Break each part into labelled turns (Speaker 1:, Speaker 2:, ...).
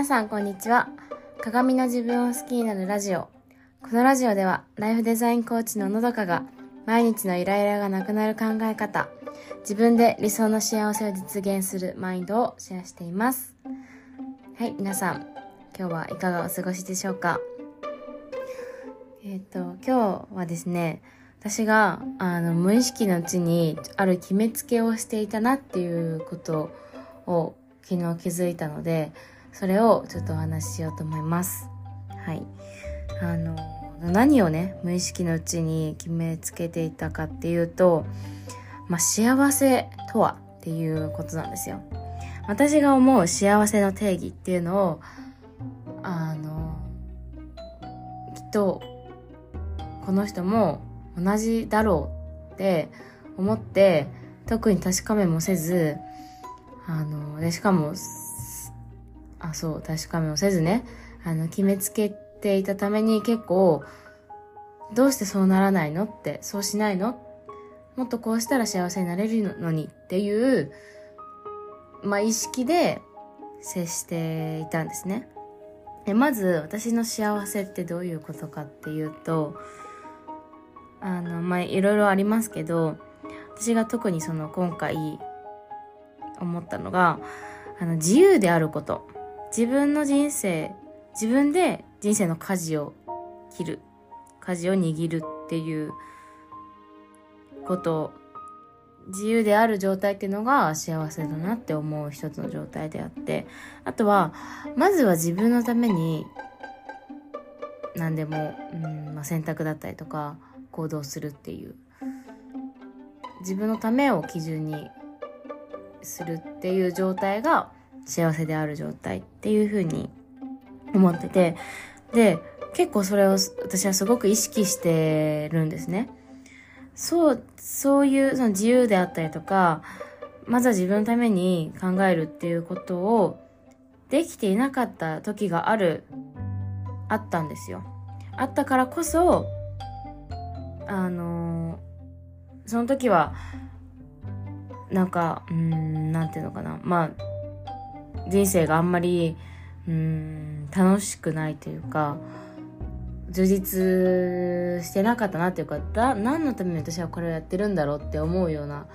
Speaker 1: 皆さんこんにちは。鏡の自分を好きになるラジオ。このラジオではライフデザインコーチののどかが毎日のイライラがなくなる考え方自分で理想の幸せを実現するマインドをシェアしています。はい皆さん今日はいかがお過ごしでしょうか？えっ、と今日はですね私があの無意識のうちにある決めつけをしていたなっていうことを昨日気づいたのでそれをちょっとお話ししようと思います。はい。あの何をね無意識のうちに決めつけていたかっていうと、まあ、幸せとはっていうことなんですよ。私が思う幸せの定義っていうのをあのきっとこの人も同じだろうって思って特に確かめもせずあのでしかもあそう確かめもせずね。あの決めつけていたために結構どうしてそうならないのってそうしないの？もっとこうしたら幸せになれるのにっていうまあ意識で接していたんですね。でまず私の幸せってどういうことかっていうとあのまあいろいろありますけど私が特にその今回思ったのがあの自由であること。自分の人生自分で人生の舵を切る。舵を握るっていうこと。自由である状態っていうのが幸せだなって思う一つの状態であって。あとはまずは自分のために何でも、うんまあ、選択だったりとか行動するっていう。自分のためを基準にするっていう状態が幸せである状態っていうふうに思っててで結構それを私はすごく意識してるんですね。そう、そういうその自由であったりとか、まずは自分のために考えるっていうことをできていなかった時がある、あったんですよ。あったからこそ、あのその時は、なんか、うん、なんていうのかな。まあ、人生があんまり、うん、楽しくないというか、充実してなかったなっていうかだ何のために私はこれをやってるんだろうって思うような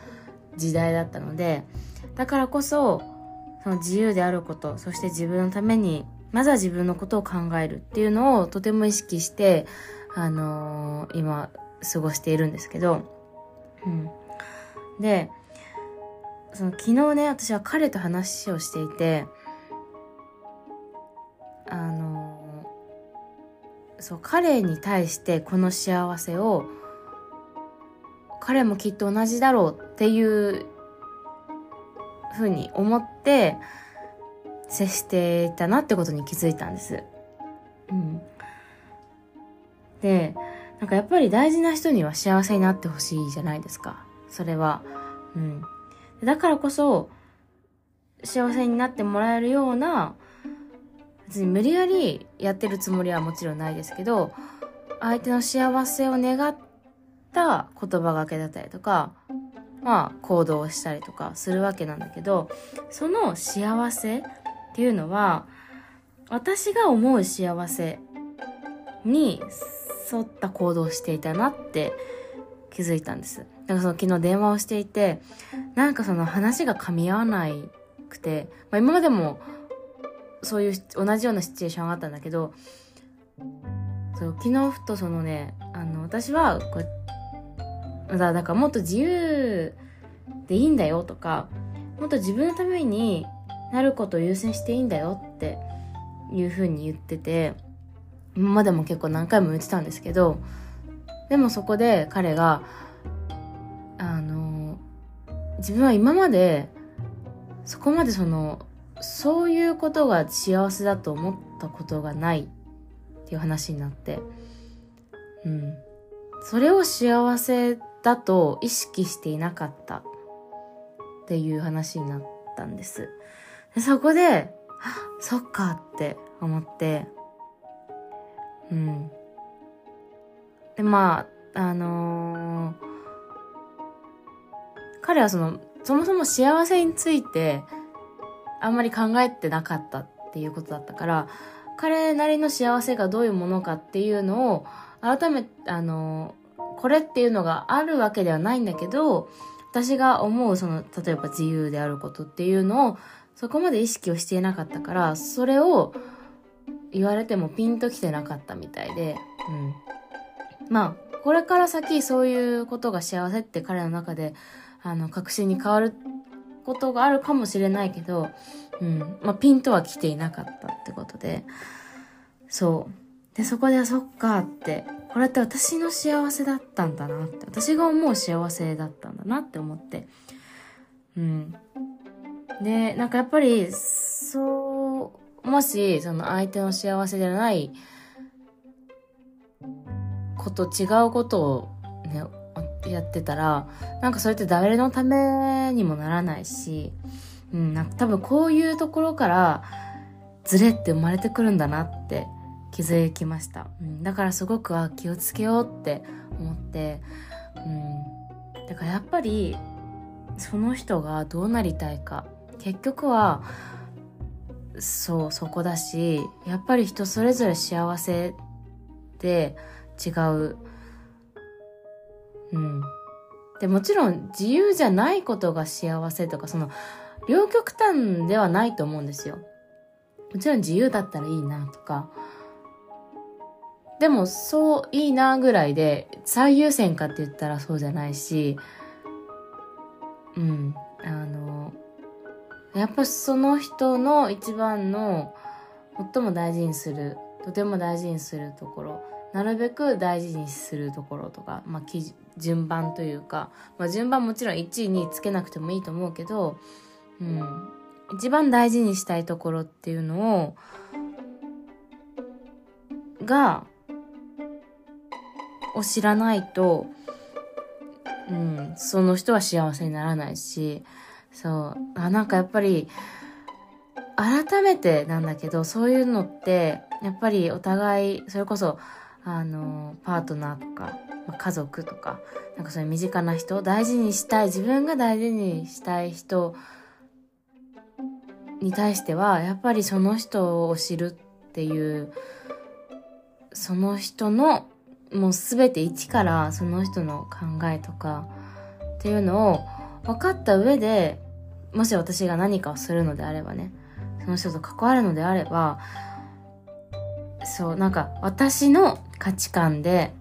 Speaker 1: 時代だったのでだからこそその自由であることそして自分のためにまずは自分のことを考えるっていうのをとても意識してあのー、今過ごしているんですけど、うん、でその昨日ね私は彼と話をしていてあのそう彼に対してこの幸せを彼もきっと同じだろうっていうふうに思って接していたなってことに気づいたんです。うん、でなんかやっぱり大事な人には幸せになってほしいじゃないですかそれは。うん、だからこそ幸せになってもらえるような別に無理やりやってるつもりはもちろんないですけど相手の幸せを願った言葉がけだったりとかまあ行動をしたりとかするわけなんだけどその幸せっていうのは私が思う幸せに沿った行動をしていたなって気づいたんです。だからその昨日電話をしていて、なんかその話が噛み合わなくて、まあ今までもそういう同じようなシチュエーションがあったんだけどそう昨日ふとそのねあの私はこうだからもっと自由でいいんだよとかもっと自分のためになることを優先していいんだよっていうふうに言ってて今までも結構何回も言ってたんですけどでもそこで彼が自分は今までそこまでそのそういうことが幸せだと思ったことがないっていう話になって、うん。それを幸せだと意識していなかったっていう話になったんです。でそこで、そっかって思って、うん。で、まあ、あのー、彼はその、そもそも幸せについてあんまり考えてなかったっていうことだったから彼なりの幸せがどういうものかっていうのを改めてあのこれっていうのがあるわけではないんだけど私が思うその例えば自由であることっていうのをそこまで意識をしていなかったからそれを言われてもピンときてなかったみたいで、うん、まあこれから先そういうことが幸せって彼の中であの確信に変わることがあるかもしれないけど、うん。まあ、ピンとは来ていなかったってことで。そう。でそこでそっかって。これって私の幸せだったんだなって。私が思う幸せだったんだなって思って。うん。でなんかやっぱりそうもしその相手の幸せじゃないこと違うことをねやってたらなんかそれって誰のためにもならないし、うん、なんか多分こういうところからズレって生まれてくるんだなって気づきました、うん、だからすごくあ気をつけようって思って、うん、だからやっぱりその人がどうなりたいか結局はそうそこだしやっぱり人それぞれ幸せって違ううん。でもちろん自由じゃないことが幸せとかその両極端ではないと思うんですよ。もちろん自由だったらいいなとか。でもそういいなぐらいで最優先かって言ったらそうじゃないしうん。あのやっぱその人の一番の最も大事にするとても大事にするところなるべく大事にするところとか、まあ、順番というか、まあ、順番もちろん1位につけなくてもいいと思うけど、うん、一番大事にしたいところっていうのをがを知らないと、うん、その人は幸せにならないしそう。あなんかやっぱり改めてなんだけどそういうのってやっぱりお互いそれこそあのパートナーとか、まあ、家族とかなんかそういう身近な人大事にしたい自分が大事にしたい人に対してはやっぱりその人を知るっていうその人のもう全て一からその人の考えとかっていうのを分かった上でもし私が何かをするのであればねその人と関わるのであればそうなんか私の価値観で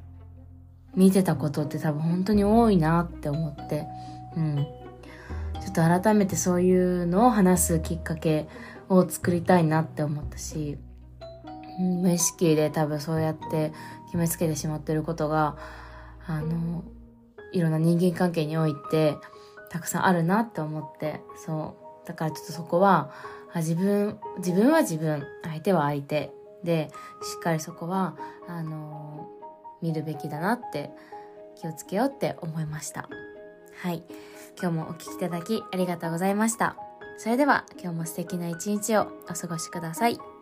Speaker 1: 見てたことって多分本当に多いなって思って。うん。ちょっと改めてそういうのを話すきっかけを作りたいなって思ったし、うん、無意識で多分そうやって決めつけてしまってることがあのいろんな人間関係においてたくさんあるなって思って。そう。だからちょっとそこは自分自分は自分相手は相手でしっかりそこはあの見るべきだなって気をつけようって思いました。はい。今日もお聴きいただきありがとうございました。それでは今日も素敵な一日をお過ごしください。